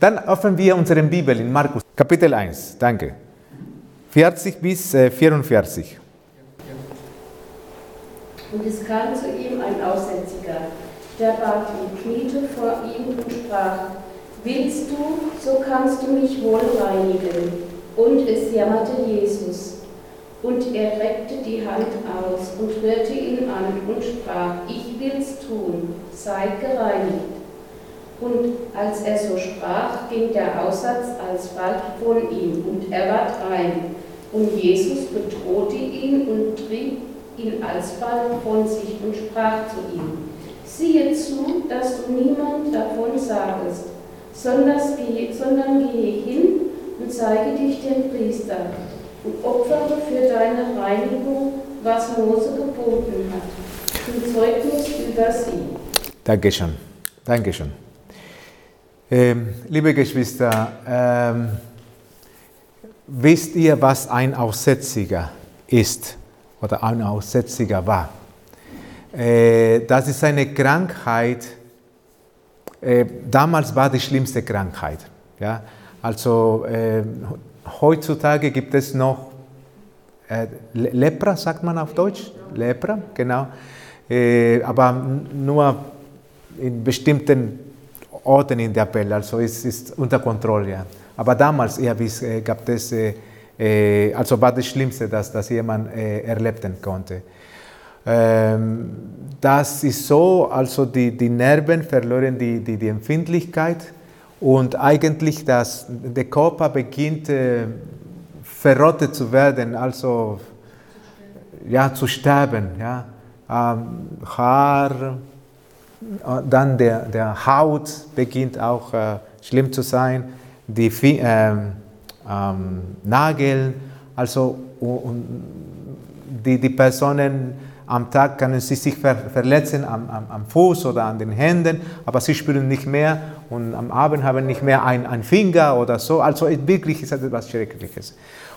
Dann öffnen wir unsere Bibel in Markus, Kapitel 1. Danke. 40 bis 44. Und es kam zu ihm ein Aussätziger, der bat ihn, kniete vor ihm und sprach, Willst du, so kannst du mich wohl reinigen. Und es jammerte Jesus. Und er reckte die Hand aus und rührte ihn an und sprach, ich will's tun, sei gereinigt. Und als er so sprach, ging der Aussatz alsbald von ihm und er ward rein. Und Jesus bedrohte ihn und trieb ihn alsbald von sich und sprach zu ihm, siehe zu, dass du niemand davon sagest, sondern gehe, hin und zeige dich dem Priester und opfere für deine Reinigung, was Mose geboten hat, zum Zeugnis über sie. Dankeschön. Dankeschön. Ähm, liebe Geschwister, ähm, wisst ihr, was ein Aussätziger ist oder ein Aussätziger war? Äh, das ist eine Krankheit, äh, damals war die schlimmste Krankheit. Ja? Also äh, heutzutage gibt es noch äh, Lepra, sagt man auf Deutsch? Lepra, genau. Aber nur in bestimmten Orten in der Welt, also es ist unter Kontrolle. Aber damals ja, äh, gab es, äh, also war das Schlimmste, dass das jemand erleben konnte. Ähm, das ist so, also die, die Nerven verlieren die, die, die Empfindlichkeit und eigentlich das, der Körper beginnt äh, verrottet zu werden, also ja, zu sterben. Ja. Ähm, Haar, äh, dann der, der Haut beginnt auch äh, schlimm zu sein, die äh, ähm, Nagel, also die, die Personen am Tag können sie sich ver verletzen am, am, am, Fuß oder an den Händen, aber sie spüren nicht mehr und am Abend haben nicht mehr einen Finger oder so. Also wirklich ist das etwas Schreckliches.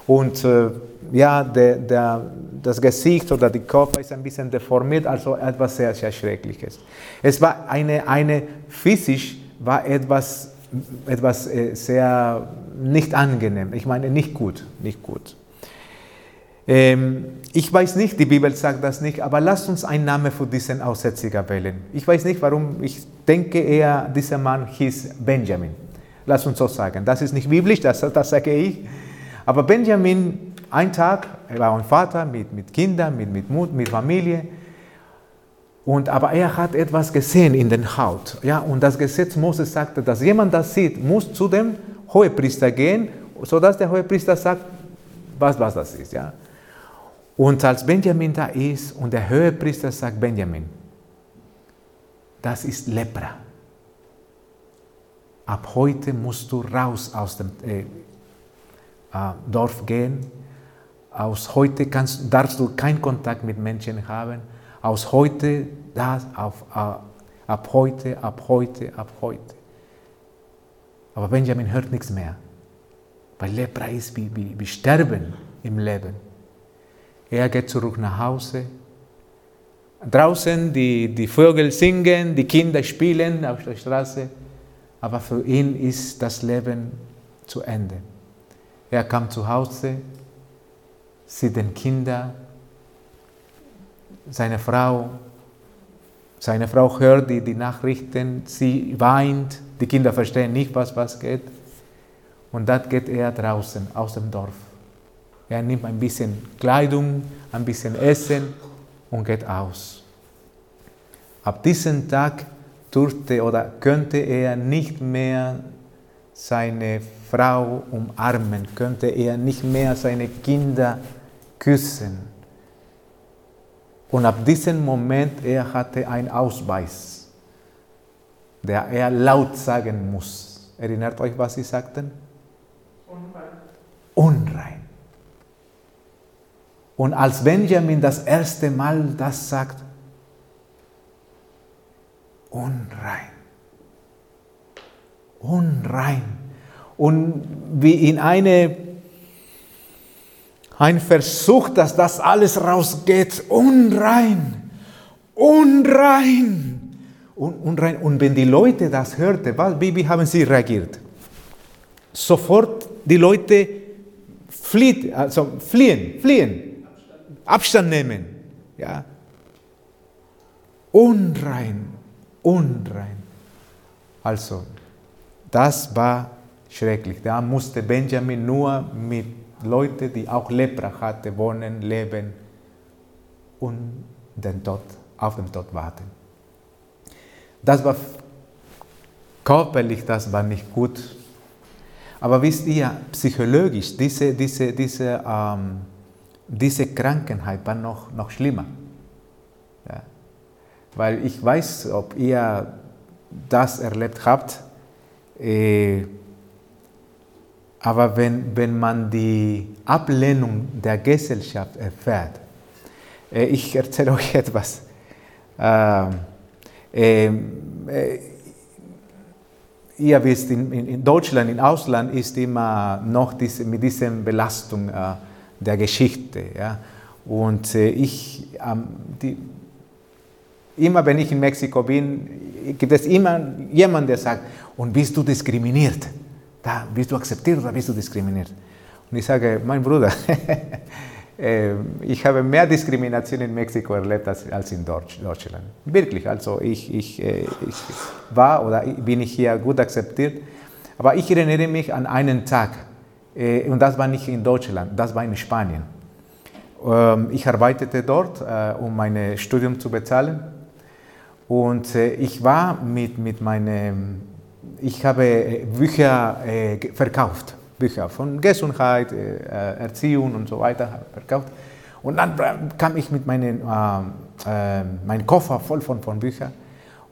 Und äh, ja, der, der, das Gesicht oder die Körper ist ein bisschen deformiert, also etwas sehr, sehr Schreckliches. Es war eine, eine physisch war etwas, etwas äh, sehr nicht angenehm. Ich meine, nicht gut, nicht gut. Ähm, ich weiß nicht, die Bibel sagt das nicht, aber lasst uns einen Namen für diesen Aussätziger wählen. Ich weiß nicht, warum. Ich denke eher, dieser Mann hieß Benjamin. Lasst uns so sagen. Das ist nicht biblisch, das, das sage ich. Aber Benjamin, ein Tag, er war ein Vater mit, mit Kindern, mit, mit Mut, mit Familie. Und, aber er hat etwas gesehen in der Haut. Ja, und das Gesetz Moses sagte, dass jemand das sieht, muss zu dem Hohepriester gehen, sodass der Hohepriester sagt, was, was das ist. Ja. Und als Benjamin da ist und der Höhepriester sagt, Benjamin, das ist Lepra. Ab heute musst du raus aus dem äh, Dorf gehen. Aus heute kannst, darfst du keinen Kontakt mit Menschen haben. Aus heute, das, auf, äh, ab heute, ab heute, ab heute. Aber Benjamin hört nichts mehr, weil Lepra ist wie, wie, wie Sterben im Leben. Er geht zurück nach Hause. Draußen die, die Vögel singen, die Kinder spielen auf der Straße, aber für ihn ist das Leben zu Ende. Er kam zu Hause, sieht den Kinder, seine Frau, seine Frau hört die, die Nachrichten, sie weint, die Kinder verstehen nicht, was, was geht. Und dann geht er draußen aus dem Dorf. Er nimmt ein bisschen Kleidung, ein bisschen Essen und geht aus. Ab diesem Tag durfte oder könnte er nicht mehr seine Frau umarmen, könnte er nicht mehr seine Kinder küssen. Und ab diesem Moment er hatte einen Ausweis, der er laut sagen muss. Erinnert euch, was sie sagten? Unrein. Unrein. Und als Benjamin das erste Mal das sagt, unrein, unrein. Und wie in eine, ein Versuch, dass das alles rausgeht, unrein, unrein, un, unrein. Und wenn die Leute das hörten, wie, wie haben sie reagiert? sofort die Leute flieht, also fliehen, fliehen, Abstand nehmen. Ja. Unrein, unrein. Also, das war schrecklich. Da musste Benjamin nur mit Leuten, die auch Lepra hatten, wohnen, leben und den Tod, auf den Tod warten. Das war körperlich, das war nicht gut. Aber wisst ihr, psychologisch, diese, diese, diese, ähm, diese Krankheit war noch, noch schlimmer. Ja. Weil ich weiß, ob ihr das erlebt habt, äh, aber wenn, wenn man die Ablehnung der Gesellschaft erfährt, äh, ich erzähle euch etwas. Äh, ihr wisst, in, in, Deutschland, im Ausland ist immer noch diese, mit dieser Belastung äh, der Geschichte. Ja? Und äh, ich, ähm, die, immer wenn ich in Mexiko bin, gibt es immer jemanden, der sagt, und bist du diskriminiert? Da bist du akzeptiert oder bist du diskriminiert? Und ich sage, mein Bruder, äh, ich habe mehr Diskrimination in Mexiko erlebt als, in Deutschland. Wirklich, also ich, ich, äh, ich war oder bin ich hier gut akzeptiert. Aber ich erinnere mich an einen Tag, und das war nicht in Deutschland, das war in Spanien. Ähm, ich arbeitete dort, um mein Studium zu bezahlen. Und ich war mit, mit meinem ich habe äh, Bücher äh, verkauft, Bücher von Gesundheit, äh, Erziehung und so weiter verkauft. Und dann kam ich mit meinem äh, mein Koffer voll von, von Büchern.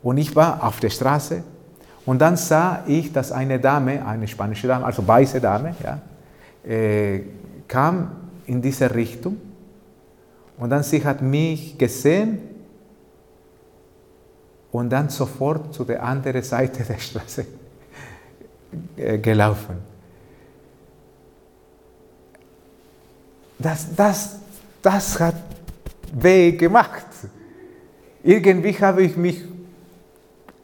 Und ich war auf der Straße. Und dann sah ich, dass eine Dame, eine spanische Dame, also weiße Dame, ja, äh, kam in diese Richtung. Und dann sie hat mich gesehen und dann sofort zu der anderen Seite der Straße gelaufen. Das, das, das hat weh gemacht. Irgendwie habe ich mich,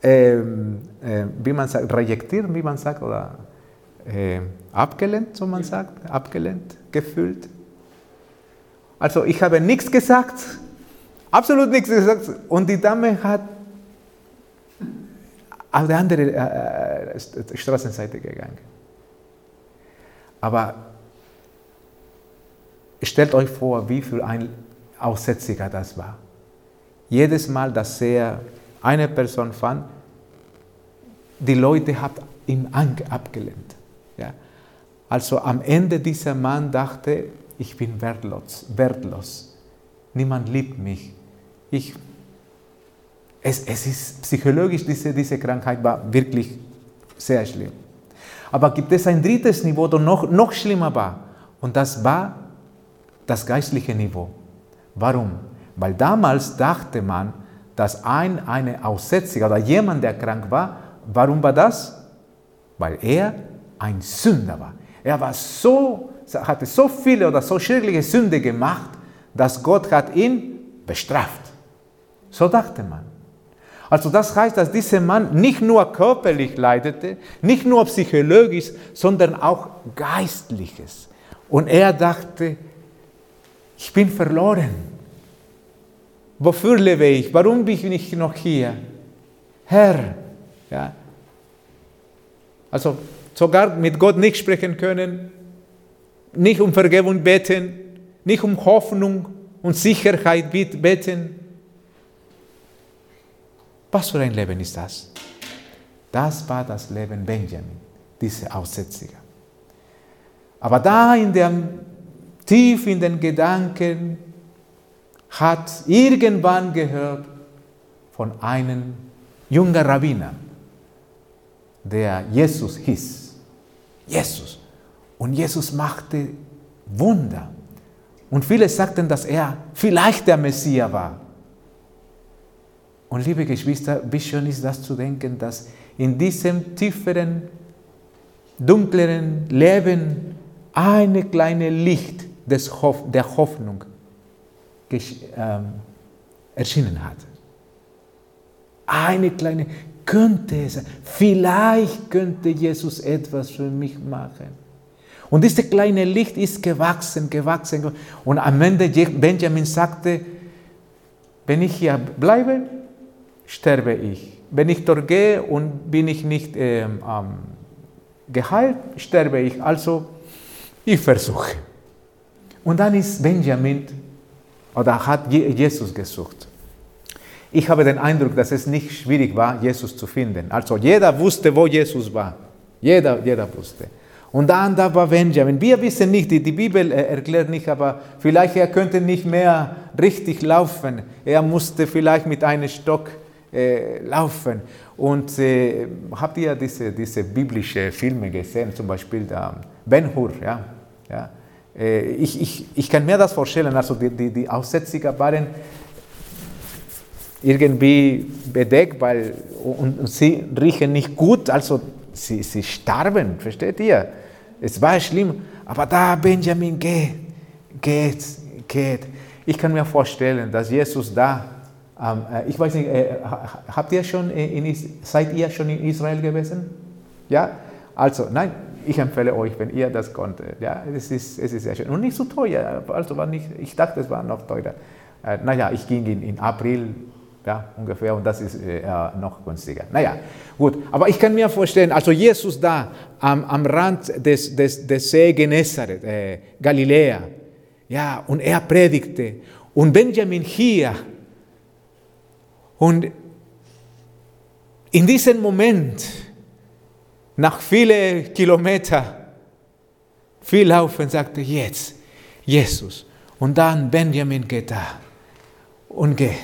ähm, äh, wie man sagt, rejektiert, wie man sagt, oder äh, abgelehnt, so man sagt, abgelehnt, gefühlt. Also ich habe nichts gesagt, absolut nichts gesagt und die Dame hat auf die andere äh, äh, Straßenseite gegangen. Aber stellt euch vor, wie viel ein Aussätziger das war. Jedes Mal, dass er eine Person fand, die Leute haben ihn abgelehnt. Ja. Also am Ende dieser Mann dachte, ich bin wertlos, wertlos. Niemand liebt mich. Ich es, es ist psychologisch, diese, diese Krankheit war wirklich sehr schlimm. Aber gibt es ein drittes Niveau, das noch, noch schlimmer war. Und das war das geistliche Niveau. Warum? Weil damals dachte man, dass ein eine Aussätziger oder jemand, der krank war, warum war das? Weil er ein Sünder war. Er war so, hatte so viele oder so schreckliche Sünde gemacht, dass Gott hat ihn bestraft. So dachte man. Also das heißt, dass dieser Mann nicht nur körperlich leidete, nicht nur psychologisch, sondern auch geistliches. Und er dachte, ich bin verloren. Wofür lebe ich? Warum bin ich noch hier? Herr, ja. Also sogar mit Gott nicht sprechen können, nicht um Vergebung beten, nicht um Hoffnung und Sicherheit beten, was für ein Leben ist das? Das war das Leben Benjamin, diese Aussätzige. Aber da in dem, tief in den Gedanken hat irgendwann gehört von einem jungen Rabbiner, der Jesus hieß. Jesus. Und Jesus machte Wunder. Und viele sagten, dass er vielleicht der Messias war. Und liebe Geschwister, wie schön ist das zu denken, dass in diesem tieferen, dunkleren Leben eine kleine Licht des Hoff, der Hoffnung ähm, erschienen hat. Eine kleine, könnte es, vielleicht könnte Jesus etwas für mich machen. Und dieses kleine Licht ist gewachsen, gewachsen. Und am Ende Benjamin sagte, wenn ich hier bleibe, sterbe ich. Wenn ich dort gehe und bin ich nicht äh, ähm, geheilt, sterbe ich. Also ich versuche. Und dann ist Benjamin oder hat Jesus gesucht. Ich habe den Eindruck, dass es nicht schwierig war, Jesus zu finden. Also jeder wusste, wo Jesus war. Jeder, jeder wusste. Und dann da war Benjamin. Wir wissen nicht, die, die Bibel äh, erklärt nicht, aber vielleicht er könnte nicht mehr richtig laufen. Er musste vielleicht mit einem Stock äh, laufen. Und äh, habt ihr diese, diese biblischen Filme gesehen, zum Beispiel Ben Hur? Ja? Ja? Äh, ich, ich, ich kann mir das vorstellen, also die, die, die Aussätziger waren irgendwie bedeckt, weil und, und sie riechen nicht gut, also sie, sie starben, versteht ihr? Es war schlimm, aber da Benjamin geht, geht, geht. Ich kann mir vorstellen, dass Jesus da, ich weiß nicht, äh, habt ihr schon in, seid ihr schon in Israel gewesen? Ja? Also, nein, ich empfehle euch, wenn ihr das konntet. Ja, es ist, es ist sehr schön. Und nicht so teuer. Also war nicht, ich dachte, es war noch teurer. Äh, naja, ich ging in, in April ja, ungefähr, und das ist äh, noch günstiger. Naja, gut, aber ich kann mir vorstellen, also Jesus da am, am Rand des, des, des See Genezareth, äh, Galiläa, ja, und er predigte, und Benjamin hier, und in diesem Moment, nach vielen Kilometern, viel Laufen, sagte jetzt, Jesus, und dann Benjamin geht da und geht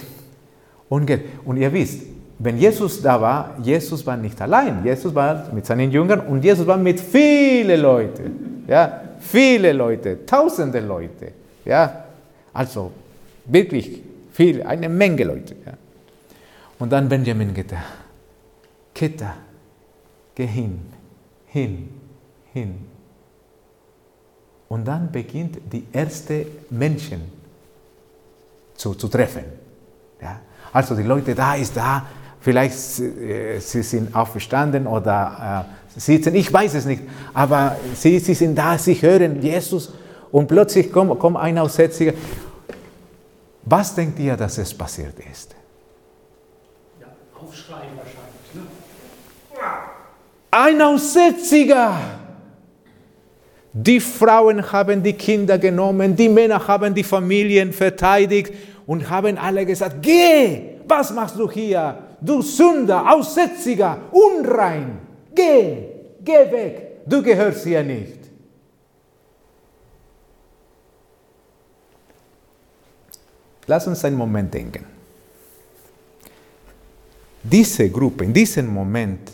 und Und ihr wisst, wenn Jesus da war, Jesus war nicht allein. Jesus war mit seinen Jüngern und Jesus war mit vielen Leuten. Ja, viele Leute, tausende Leute. Ja, also wirklich viele, eine Menge Leute. Ja. Und dann Benjamin geht da. Ketta, geh hin, hin, hin. Und dann beginnt die erste Menschen zu, zu treffen. Ja. Also die Leute da ist da, vielleicht äh, sie sind auferstanden oder äh, sitzen, ich weiß es nicht, aber sie, sie sind da, sie hören Jesus und plötzlich kommt, kommt ein Aussätziger. Was denkt ihr, dass es passiert ist? Aufschrei wahrscheinlich. Ne? Ein Aussätziger! Die Frauen haben die Kinder genommen, die Männer haben die Familien verteidigt und haben alle gesagt, geh, was machst du hier? Du Sünder, Aussätziger, unrein, geh, geh weg, du gehörst hier nicht. Lass uns einen Moment denken. Diese Gruppe, in diesem Moment,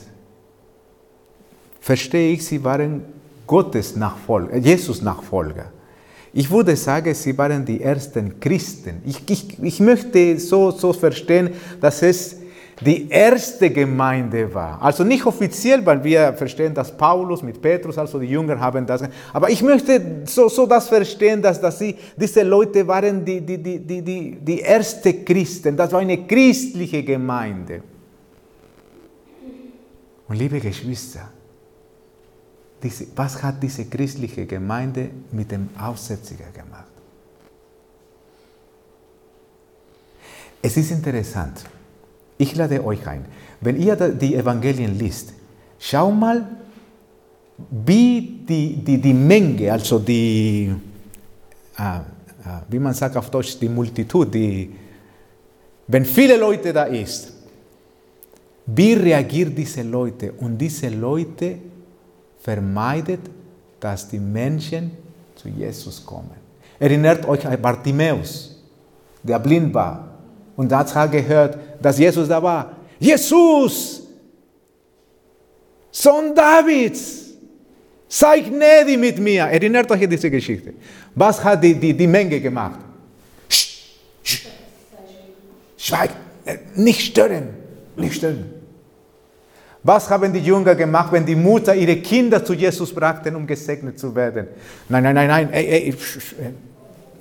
verstehe ich, sie waren Gottes Nachfolger, Jesus Nachfolger. Ich würde sagen, sie waren die ersten Christen. Ich, ich, ich möchte so, so verstehen, dass es die erste Gemeinde war. Also nicht offiziell, weil wir verstehen, dass Paulus mit Petrus, also die Jünger haben das. Aber ich möchte so, so das verstehen, dass, dass sie, diese Leute waren die, die, die, die, die, die erste Christen. Das war eine christliche Gemeinde. Und liebe Geschwister, diese, was hat diese christliche Gemeinde mit dem Aussätziger gemacht? Es ist interessant. Ich lade euch ein. Wenn ihr die Evangelien liest, schau mal, wie die, die, die Menge, also die, äh, wie man sagt auf Deutsch, die Multitud, die, wenn viele Leute da ist, wie reagieren diese Leute? Und diese Leute vermeidet, dass die Menschen zu Jesus kommen. Erinnert euch an Bartimäus, der blind war und hat gehört, dass Jesus da war. Jesus, Sohn Davids, sei gnädig mit mir. Erinnert euch an diese Geschichte. Was hat die, die, die Menge gemacht? Schweig, äh, nicht stören, nicht stören. Was haben die Jünger gemacht, wenn die Mutter ihre Kinder zu Jesus brachten, um gesegnet zu werden? Nein, nein, nein, nein. Ey, ey,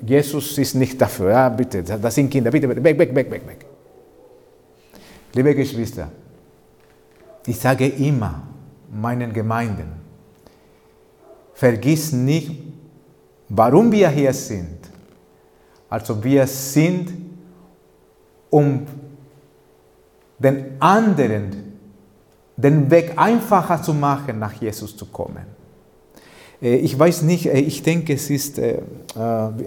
Jesus ist nicht dafür. Ja, bitte, das sind Kinder. Bitte, bitte, weg, weg, weg, weg, weg. Liebe Geschwister, ich sage immer meinen Gemeinden, vergiss nicht, warum wir hier sind. Also wir sind, um den anderen den Weg einfacher zu machen, nach Jesus zu kommen. Äh, ich weiß nicht, äh, ich denke, es ist, äh,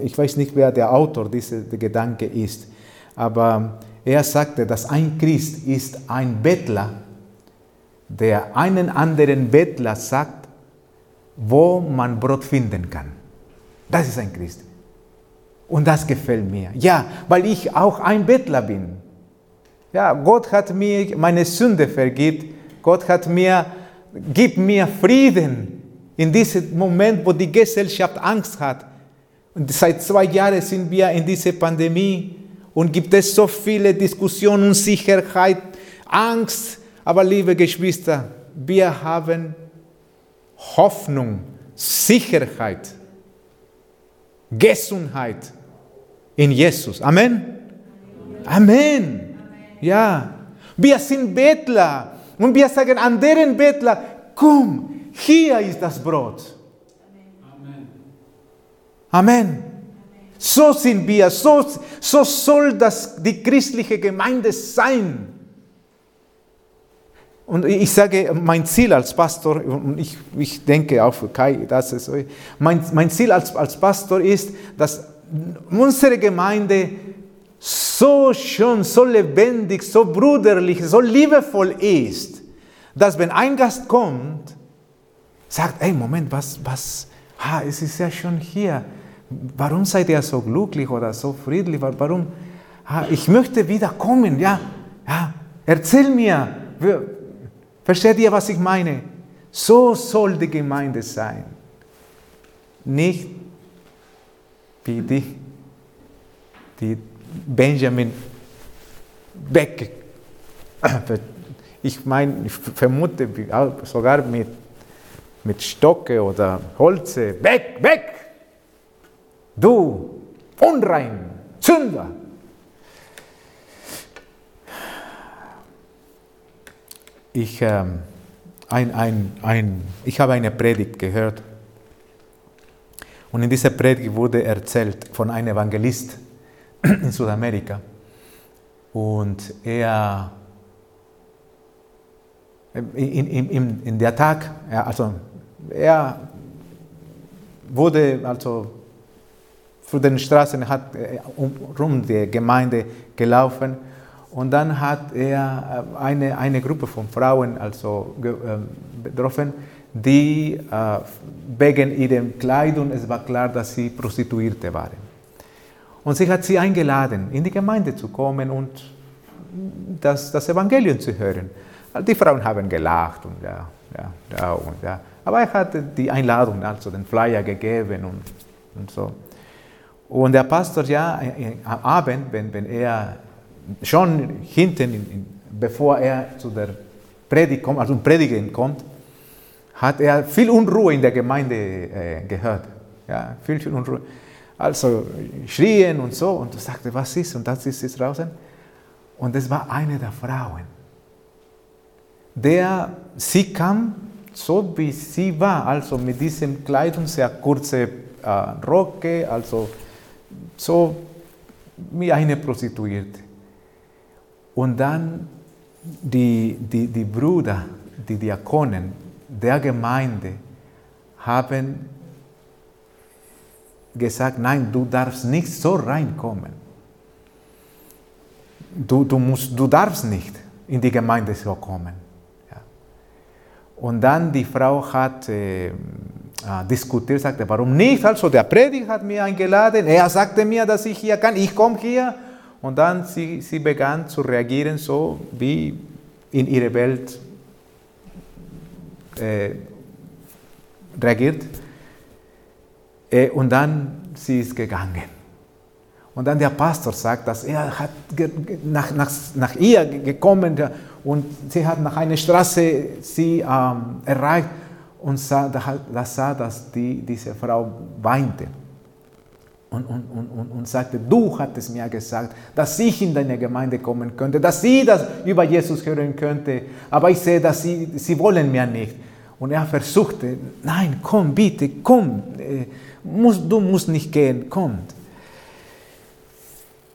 ich weiß nicht, wer der Autor dieser Gedanke ist, aber er sagte, dass ein Christ ist ein Bettler, der einen anderen Bettler sagt, wo man Brot finden kann. Das ist ein Christ. Und das gefällt mir. Ja, weil ich auch ein Bettler bin. Ja, Gott hat mir meine Sünde vergibt. Gott hat mir, gibt mir Frieden in diesem Moment, wo die Gesellschaft Angst hat. Und seit zwei Jahren sind wir in dieser Pandemie und gibt es so viele Diskussionen, Unsicherheit, Angst. Aber liebe Geschwister, wir haben Hoffnung, Sicherheit, Gesundheit in Jesus. Amen. Amen. Ja. Wir sind Bettler und wir sagen an deren Bettler, komm, hier ist das Brot. Amen. So sind wir, so, so soll das die christliche Gemeinde sein. Und ich sage, mein Ziel als Pastor, und ich, ich denke auch für Kai, das ist, mein, mein Ziel als, als Pastor ist, dass unsere Gemeinde so schön, so lebendig, so brüderlich, so liebevoll ist, dass wenn ein Gast kommt, sagt, hey, Moment, was, was, ah, es ist ja schon hier. Warum seid ihr so glücklich oder so friedlich? Warum? Ah, ich möchte wieder kommen, ja, ja. Erzähl mir, versteht ihr, was ich meine? So soll die Gemeinde sein. Nicht wie die, die Benjamin Beck. Ich meine, ich vermute sogar mit, mit Stocke oder Holze. Weg, weg! Du, unrein, Zünder! Ich, ähm, ein, ein, ein, ich habe eine Predigt gehört und in dieser Predigt wurde erzählt von einem Evangelist in Südamerika. Und er, in, in, in, der Tag, also er wurde also für den Straßen hat um die Gemeinde gelaufen und dann hat er äh, eine, eine Gruppe von Frauen also ähm, betroffen, die äh, wegen ihrer Kleidung, es war klar, dass sie Prostituierte waren. Und sie hat sie eingeladen, in die Gemeinde zu kommen und das, das Evangelium zu hören. Die Frauen haben gelacht und ja, ja, ja, und ja. Aber er hat die Einladung, also den Flyer gegeben und, und so. Und der Pastor, ja, am Abend, wenn, wenn er schon hinten, in, in, bevor er zu der Predigt kommt, also Predigen kommt, hat er viel Unruhe in der Gemeinde äh, gehört. Ja, viel, viel Unruhe also schrien und so. Und du sagte, was ist? Und das ist jetzt draußen. Und es war eine der Frauen. Der, sie kam so wie sie war, also mit diesem Kleidung, sehr kurze äh, Rocke, also so wie eine Prostituierte. Und dann die, die, die Brüder, die Diakonen der Gemeinde haben gesagt, nein, du darfst nicht so reinkommen. Du, du, musst, du darfst nicht in die Gemeinde so kommen. Ja. Und dann die Frau hat äh, äh, diskutiert, sagte, warum nicht? Also der Predigt hat mich eingeladen, er sagte mir, dass ich hier kann, ich komme hier. Und dann sie, sie begann zu reagieren, so wie in ihrer Welt äh, reagiert. Äh, und dann sie ist gegangen. Und dann der Pastor sagt, dass er hat nach, nach, nach ihr gekommen und sie hat nach einer Straße sie ähm, erreicht und sah, da, da sah, dass die, diese Frau weinte. und, und, und, und sagte, du hattest mir gesagt, dass ich in deine Gemeinde kommen könnte, dass sie das über Jesus hören könnte, aber ich sehe, dass sie, sie wollen mir nicht. Und er versuchte, nein, komm, bitte, komm, äh, du musst nicht gehen, komm.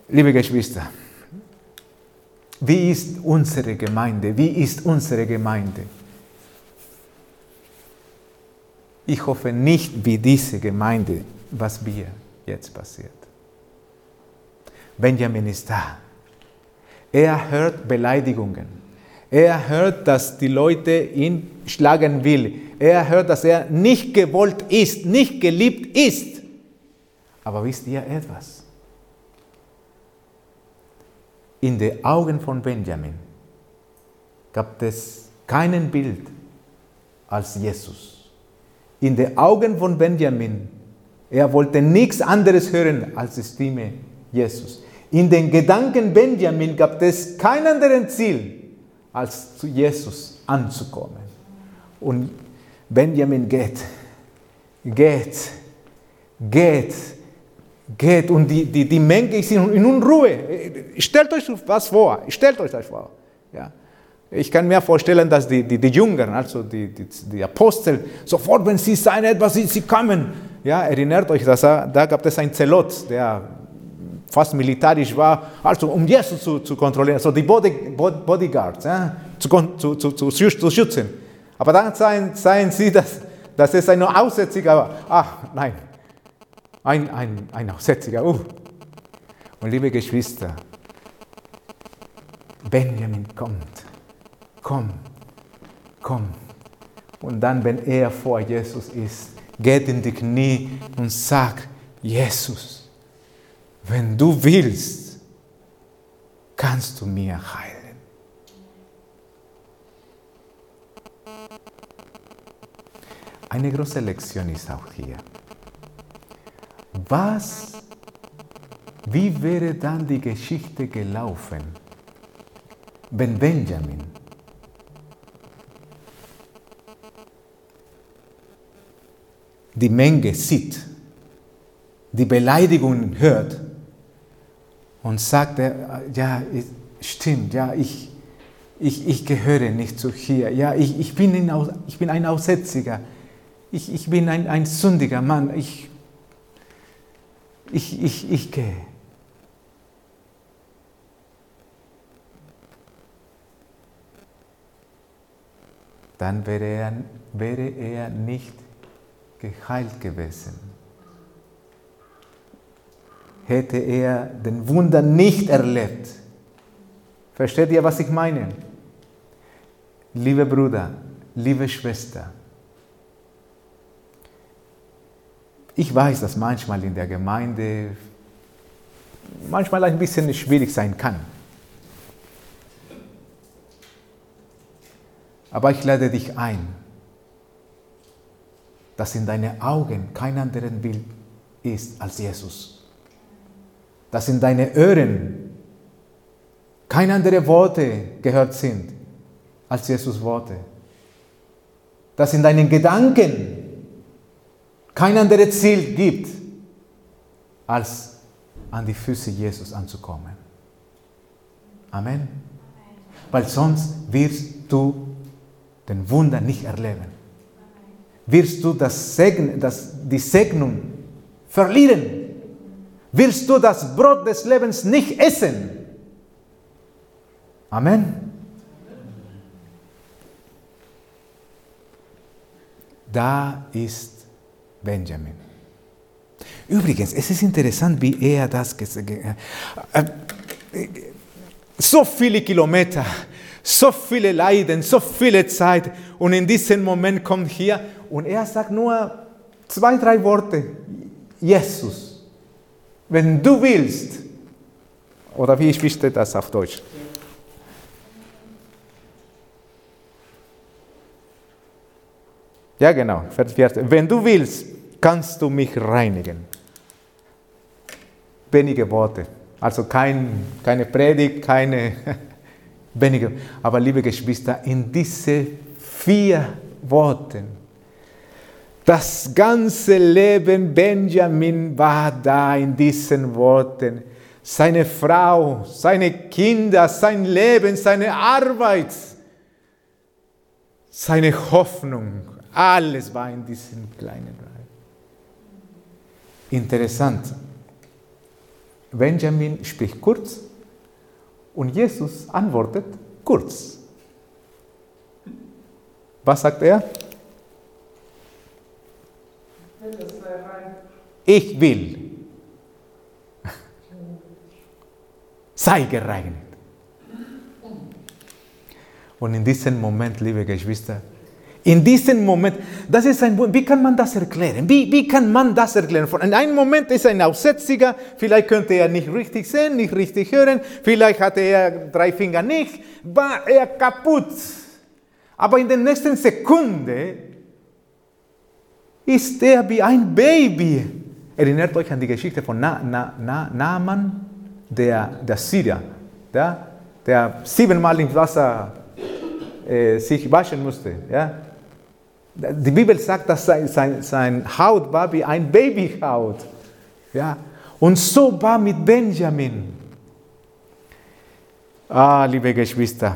Liebe Geschwister, wie ist unsere Gemeinde? Wie ist unsere Gemeinde? Ich hoffe nicht wie diese Gemeinde, was wir jetzt passiert. Benjamin ist da. Er hört Beleidigungen. Er hört, dass die Leute ihn schlagen will. Er hört, dass er nicht gewollt ist, nicht geliebt ist. Aber wisst ihr etwas? In den Augen von Benjamin gab es keinen Bild als Jesus. In den Augen von Benjamin er wollte nichts anderes hören als die Stimme Jesus. In den Gedanken Benjamin gab es kein anderes Ziel, als zu Jesus anzukommen. Und Benjamin geht, geht, geht, geht und die, die, die Menge ist in, Unruhe. Stellt euch was vor, stellt euch das vor. Ja. Ich kann mir vorstellen, dass die, die, die Jünger, also die, die, die Apostel, sofort, wenn sie sagen etwas, sie, sie kommen. Ja, erinnert euch, dass er, da gab es einen Zelot, der fast militärisch war, also um Jesus zu, zu kontrollieren, also die Body, Bodyguards ja, zu, zu, zu, zu, zu schützen. Aber dann seien, seien sie, dass, dass es ein Aussätziger war. Ach, nein, ein, ein, ein Aussätziger. Uh. Und liebe Geschwister, Benjamin kommt komm, komm. Und dann, wenn er vor Jesus ist, geht in die Knie und sagt, Jesus, wenn du willst, kannst du mir heilen. Eine große Lektion ist auch hier. Was, wie wäre dann die Geschichte gelaufen, wenn Benjamin die Menge sieht, die Beleidigungen hört und sagt, ja, stimmt, ja, ich, ich, ich gehöre nicht zu hier, ja, ich, ich, bin, ein, ich bin ein Aussätziger, ich, ich bin ein, ein sündiger Mann, ich, ich, ich, ich gehe. Dann wäre er, wäre er nicht geheilt gewesen. Hätte er den Wunder nicht erlebt. Versteht ihr, was ich meine? Liebe Bruder, liebe Schwester, ich weiß, dass manchmal in der Gemeinde manchmal ein bisschen schwierig sein kann. Aber ich lade dich ein, dass in deinen Augen kein anderes Bild ist als Jesus. Dass in deinen Ohren keine anderen Worte gehört sind als Jesus Worte. Dass in deinen Gedanken kein anderes Ziel gibt, als an die Füße Jesus anzukommen. Amen. Weil sonst wirst du den Wunder nicht erleben wirst du das Segen, das, die Segnung verlieren. Wirst du das Brot des Lebens nicht essen. Amen. Da ist Benjamin. Übrigens, es ist interessant, wie er das gesagt hat. Äh, so viele Kilometer so viele Leiden, so viele Zeit. Und in diesem Moment kommt hier und er sagt nur zwei, drei Worte. Jesus, wenn du willst. Oder wie, wie steht das auf Deutsch? Ja, genau. Wenn du willst, kannst du mich reinigen. Wenige Worte. Also kein, keine Predigt, keine weniger. Aber liebe Geschwister, in diese vier Worten Das ganze Leben Benjamin war da in diesen Worten. Seine Frau, seine Kinder, sein Leben, seine Arbeit, seine Hoffnung, alles war in diesem kleinen Reich. Interessant. Benjamin spricht kurz und Jesus antwortet kurz. Was sagt er? Ich will. Sei gereinigt. Und in diesem Moment, liebe Geschwister, in diesem Moment, das ist ein, wie kann man das erklären? Wie, wie kann man das erklären? In einem Moment ist ein Aussätziger, vielleicht könnte er nicht richtig sehen, nicht richtig hören, vielleicht hatte er drei Finger nicht, war er kaputt. Aber in der nächsten Sekunde ist er wie ein Baby. Erinnert euch an die Geschichte von Na, Na, Na, Naaman, der, der Syrier, der, der siebenmal im Wasser äh, sich waschen musste. Ja? Die Bibel sagt, dass sein, sein, sein Haut war wie ein Babyhaut. Ja? Und so war mit Benjamin. Ah, liebe Geschwister,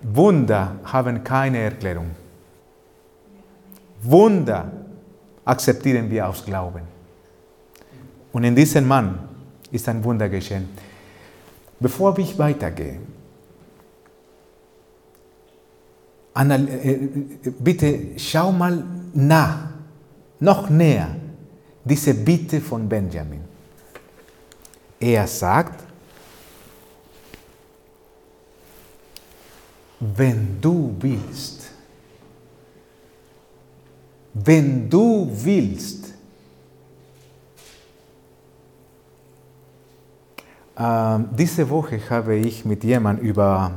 Wunder haben keine Erklärung. Wunder akzeptieren wir aus Glauben. Und in diesem Mann ist ein Wunder geschehen. Bevor ich weitergehe, bitte schau mal nach, noch näher, diese Bitte von Benjamin. Er sagt, wenn du willst, wenn du willst, ähm, diese Woche habe ich mit jemandem über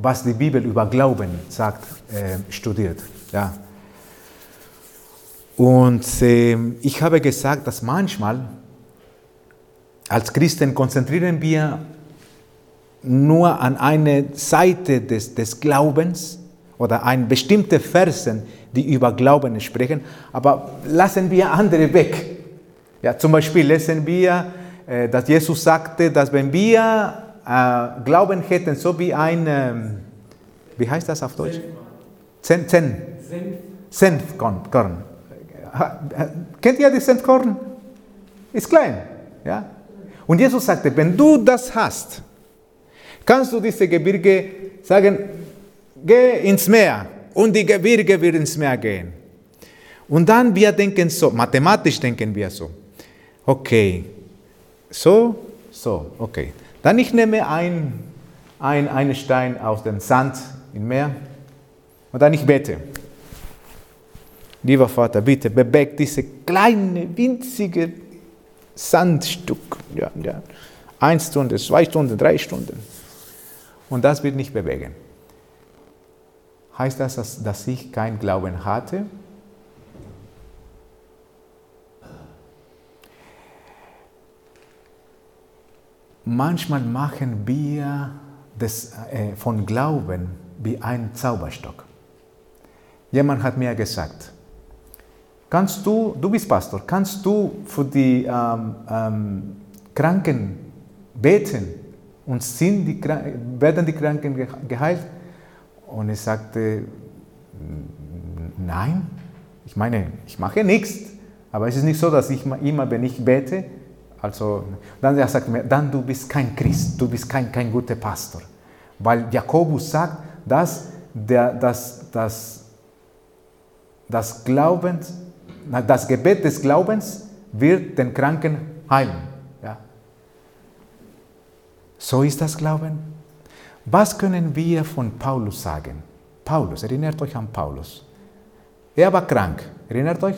was die Bibel über Glauben sagt, äh, studiert. Ja. Und äh, ich habe gesagt, dass manchmal als Christen konzentrieren wir nur an eine Seite des, des Glaubens oder an bestimmte Versen, die über Glauben sprechen, aber lassen wir andere weg. Ja, zum Beispiel lesen wir, äh, dass Jesus sagte, dass wenn wir äh, Glauben hätten, so wie ein, äh, wie heißt das auf Deutsch? Zen, Zen. Senfkorn. Kennt ihr die Senfkorn? Ist klein. Ja? Und Jesus sagte, wenn du das hast, kannst du diese Gebirge sagen, geh ins Meer und die Gebirge wird ins Meer gehen. Und dann wir denken so, mathematisch denken wir so, okay, so, so, okay. Dann ich nehme ein, ein, einen Stein aus dem Sand im Meer und dann ich bete. Lieber Vater, bitte beweg diese kleine, winzige Sandstück. Ja, ja. Eine Stunde, zwei Stunden, drei Stunden. Und das wird nicht bewegen. Heißt das, dass, ich keinen Glauben hatte? manchmal machen wir das, äh, von Glauben wie ein Zauberstock. Jemand hat mir gesagt, kannst du, du bist Pastor, kannst du für die ähm, ähm, Kranken beten und sind die, werden die Kranken geheilt? Und ich sagte, nein, ich meine, ich mache nichts, aber es ist nicht so, dass ich immer, wenn ich bete, also, dann er sagt mir, dann du bist kein Christ, du bist kein, kein guter Pastor. Weil Jakobus sagt, dass der, das, das, das, Glaubens, das Gebet des Glaubens wird den Kranken heilen. Ja. So ist das Glauben. Was können wir von Paulus sagen? Paulus, erinnert euch an Paulus. Er war krank, erinnert euch?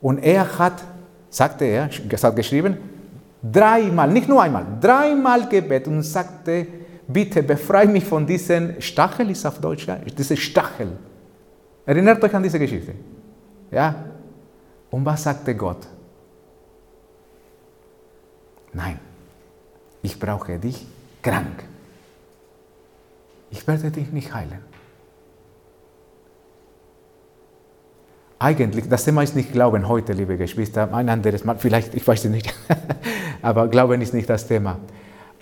Und er hat sagte er, hat geschrieben, dreimal, nicht nur einmal, dreimal gebet und sagte, bitte befreie mich von diesem Stachel, ist auf Deutsch, ja, diese Stachel. Erinnert euch an diese Geschichte. Ja? Und was sagte Gott? Nein, ich brauche dich krank. Ich werde dich nicht heilen. eigentlich, das Thema ist nicht Glauben heute, liebe Geschwister, ein anderes Mal, vielleicht, ich weiß es nicht, aber Glauben ist nicht das Thema.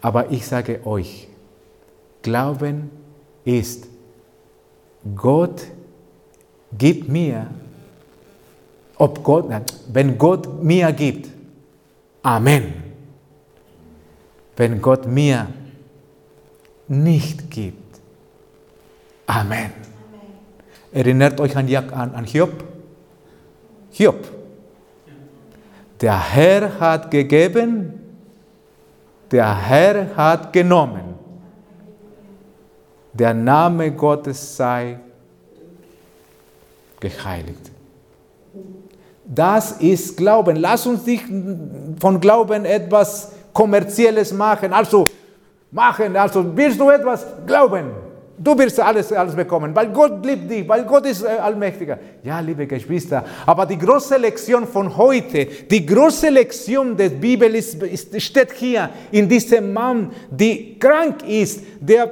Aber ich sage euch, Glauben ist, Gott gibt mir, ob Gott, wenn Gott mir gibt, Amen. Wenn Gott mir nicht gibt, Amen. Erinnert euch an, an, an Hiob? Hiob. Der Herr hat gegeben, der Herr hat genommen. Der Name Gottes sei geheiligt. Das ist Glauben. Lass uns nicht von Glauben etwas Kommerzielles machen. Also machen, also willst du etwas glauben? Du wirst alles, alles bekommen, weil Gott liebt dich, weil Gott ist äh, allmächtiger. Ja, liebe Geschwister, aber die große Lektion von heute, die große Lektion der Bibel ist, ist, steht hier in diesem Mann, der krank ist, der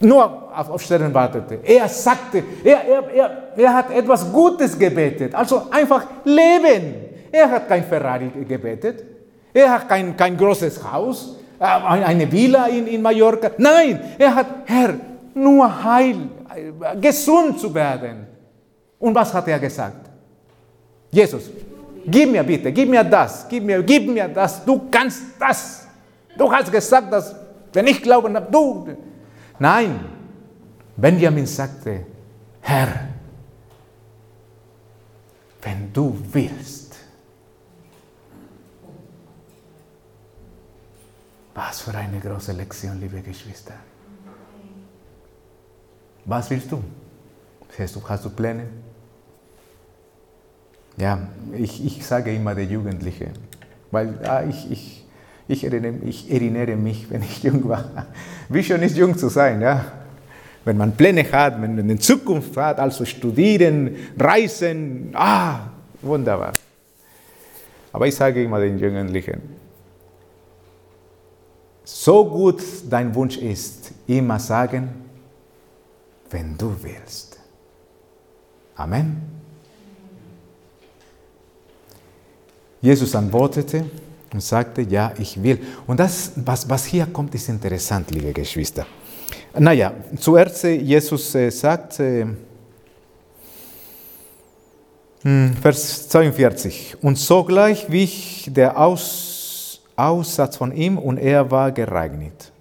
nur auf, Sternen wartete. Er sagte, er, er, er, er hat etwas Gutes gebetet, also einfach leben. Er hat kein Ferrari gebetet, er hat kein, kein großes Haus, äh, eine Villa in, in Mallorca. Nein, er hat, Herr, nur heil, äh, gesund zu werden. Und was hat er gesagt? Jesus, gib mir bitte, gib mir das, gib mir, gib mir das, du kannst das. Du hast gesagt, dass, wenn ich glaube, du. Nein, Benjamin sagte, Herr, wenn du willst, Was für eine große Lektion, liebe Geschwister. Was willst du? Hast du, hast du Pläne? Ja, ich, ich sage immer der Jugendliche, weil ah, ich, ich, ich, erinnere, ich erinnere mich, wenn ich jung war. Wie schön ist jung zu sein, ja? Wenn man Pläne hat, wenn man eine Zukunft hat, also studieren, reisen, ah, wunderbar. Aber ich sage immer den Jugendlichen, so gut dein Wunsch ist, immer sagen, wenn du willst. Amen. Jesus antwortete und sagte, ja, ich will. Und das, was, was hier kommt, ist interessant, liebe Geschwister. Naja, zuerst äh, Jesus äh, sagt, äh, hm, Vers 42, und sogleich wich der Aus Aussatz von ihm und er war gereinigt.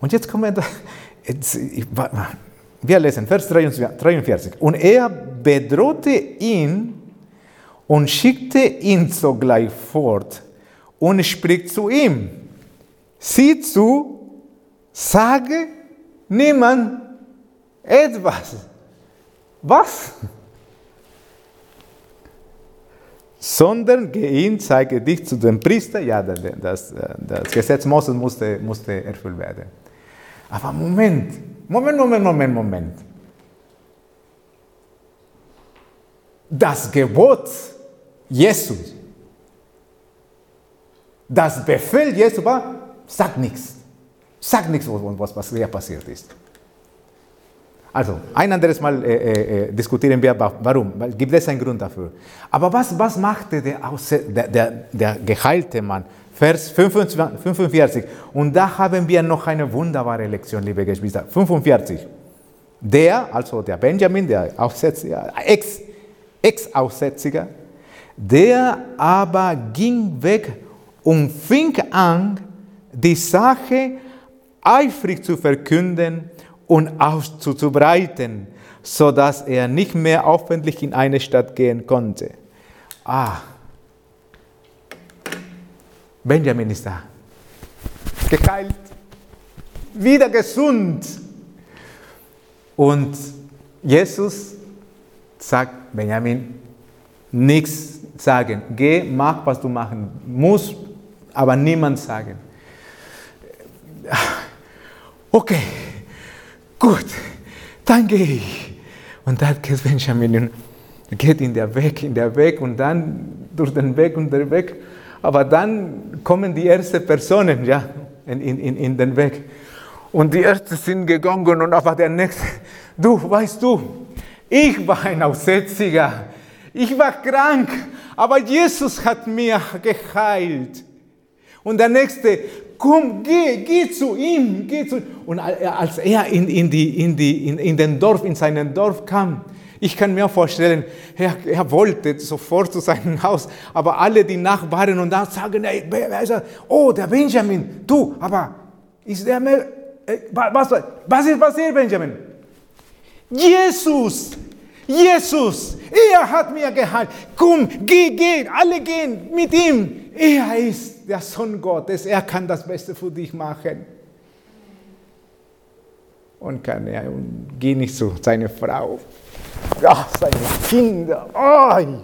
Und jetzt kommen wir, jetzt, wir lesen Vers 43. Und er bedrohte ihn und schickte ihn sogleich fort und spricht zu ihm, sieh zu, sage niemand etwas. Was? Sondern geh hin, zeige dich zu dem Priester. Ja, das, das Gesetz Moses musste, musste erfüllt werden. Aber Moment, Moment, Moment, Moment, Moment. Das Gebot Jesus, das Befehl Jesus war, sagt nichts. Sagt nichts, was, was hier passiert ist. Also, ein anderes Mal äh, äh, äh diskutieren wir, warum. Gibt es einen Grund dafür? Aber was, was machte der, der, der, der geheilte Mann? Vers 45. Und da haben wir noch eine wunderbare Lektion, liebe Geschwister. 45. Der, also der Benjamin, der Aussätziger, Ex, Ex-Aussätziger, der aber ging weg und fing an, die Sache eifrig zu verkünden und auszubreiten, sodass er nicht mehr öffentlich in eine Stadt gehen konnte. Ah, Benjamin ist da. Geheilt, wieder gesund. Und Jesus sagt Benjamin, nichts sagen. Geh, mach, was du machen musst, aber niemand sagen. Okay, gut, dann gehe ich. Und dann geht Benjamin, geht in der Weg, in der Weg und dann durch den Weg und der Weg. Aber dann kommen die ersten Personen ja, in, in, in den Weg. Und die ersten sind gegangen und aber der nächste, du, weißt du, Ich war ein Aussätziger. Ich war krank, aber Jesus hat mir geheilt. Und der nächste, komm, geh, geh zu ihm, geh zu. Und als er in, in, die, in, die, in, in den Dorf, in seinen Dorf kam, ich kann mir vorstellen, er, er wollte sofort zu seinem Haus, aber alle die Nachbarn und da sagen, ey, oh, der Benjamin, du, aber ist der, äh, was, was ist passiert, Benjamin? Jesus, Jesus, er hat mir geheilt. Komm, geh, geh, alle gehen mit ihm. Er ist der Sohn Gottes, er kann das Beste für dich machen. Und kann er und geh nicht zu seiner Frau, ja, seine Kinder. Oh,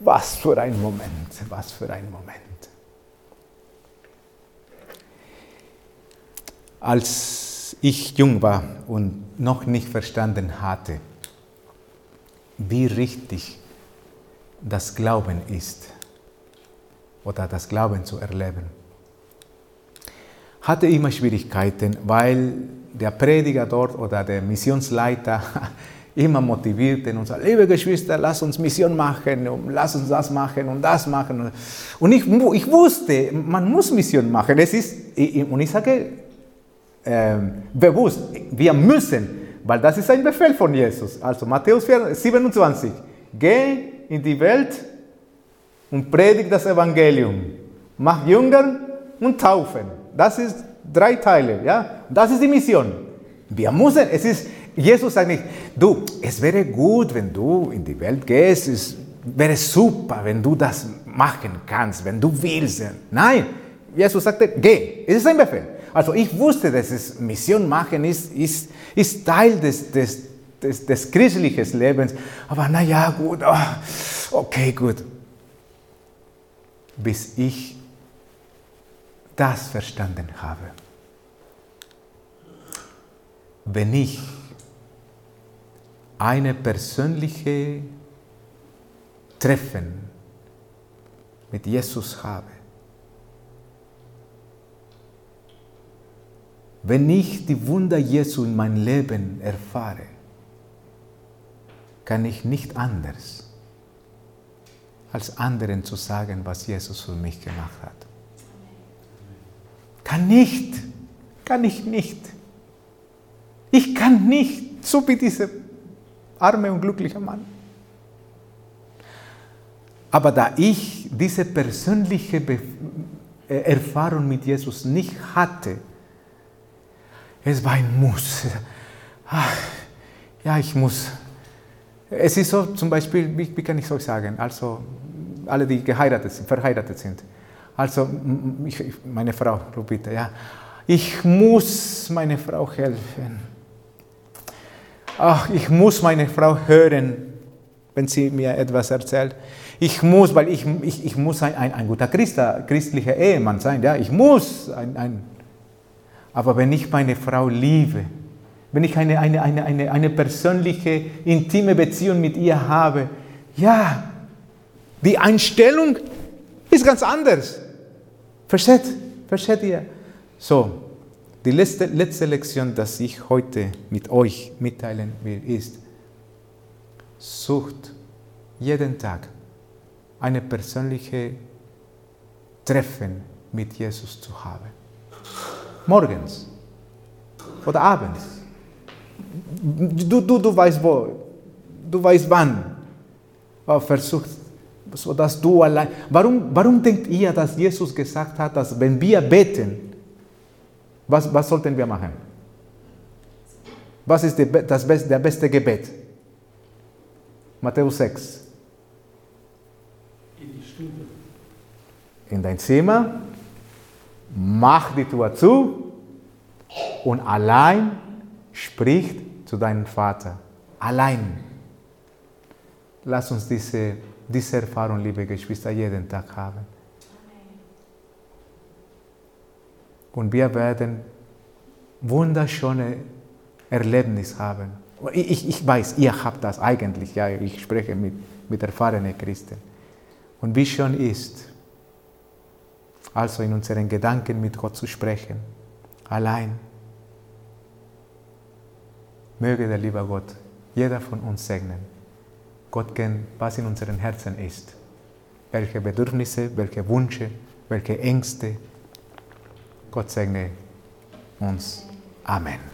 was für ein Moment, was für ein Moment. Als ich jung war und noch nicht verstanden hatte, wie richtig das Glauben ist oder das Glauben zu erleben, hatte immer Schwierigkeiten, weil der Prediger dort oder der Missionsleiter immer motivierte und sagte, liebe Geschwister, lass uns Mission machen, lass uns das machen und das machen. Und ich, ich wusste, man muss Mission machen. Es ist, und ich sage, äh, bewusst, wir müssen, weil das ist ein Befehl von Jesus. Also Matthäus 27, geh in die Welt und predigt das Evangelium. Mach Jünger und taufen. Das ist drei Teile, ja. Das ist die Mission. Wir müssen, es ist, Jesus sagt nicht, du, es wäre gut, wenn du in die Welt gehst, es wäre super, wenn du das machen kannst, wenn du willst. Nein, Jesus sagte, geh, es ist ein Befehl. Also ich wusste, dass es Mission machen ist, ist, ist Teil des, des, des, des christlichen Lebens. Aber naja, gut, oh, okay, gut. Bis ich das verstanden habe. Wenn ich eine persönliche Treffen mit Jesus habe, Wenn ich die Wunder Jesu in mein Leben erfahre, kann ich nicht anders, als anderen zu sagen, was Jesus für mich gemacht hat. Kann nicht, kann ich nicht. Ich kann nicht, so wie dieser arme und glückliche Mann. Aber da ich diese persönliche Erfahrung mit Jesus nicht hatte, es war ein Muss. Ach, ja, ich muss. Es ist so, zum Beispiel, wie, wie kann ich es euch sagen? Also, alle, die geheiratet sind, verheiratet sind. Also, ich, meine Frau, Rubita, ja. Ich muss meiner Frau helfen. Ach, ich muss meine Frau hören, wenn sie mir etwas erzählt. Ich muss, weil ich, ich, ich muss ein, ein, ein guter Christ, christlicher Ehemann sein. Ja? Ich muss ein, ein aber wenn ich meine Frau liebe, wenn ich eine, eine, eine, eine, eine persönliche, intime Beziehung mit ihr habe, ja, die Einstellung ist ganz anders. Versteht? Versteht ihr? So, die letzte, letzte Lektion, die ich heute mit euch mitteilen will, ist, sucht jeden Tag eine persönliche Treffen mit Jesus zu haben morgens oder abends. Du, du, du weißt wo, du weißt wann. Aber versuch, so dass du allein. Warum, warum denkt ihr, dass Jesus gesagt hat, dass wenn wir beten, was, was sollten wir machen? Was ist die, das beste, der beste Gebet? Matthäus 6. In die Stube. In dein Zimmer mach die Tür zu und allein spricht zu deinem Vater. Allein. Lass uns diese, diese Erfahrung, liebe Geschwister, jeden Tag haben. Und wir werden wunderschöne Erlebnisse haben. Ich, ich weiß, ihr habt das eigentlich, ja, ich spreche mit, mit erfahrenen Christen. Und wie schön ist, also in unseren Gedanken mit Gott zu sprechen. Allein. Möge der liebe Gott jeder von uns segnen. Gott kennt, was in unseren Herzen ist. Welche Bedürfnisse, welche Wünsche, welche Ängste. Gott segne uns. Amen.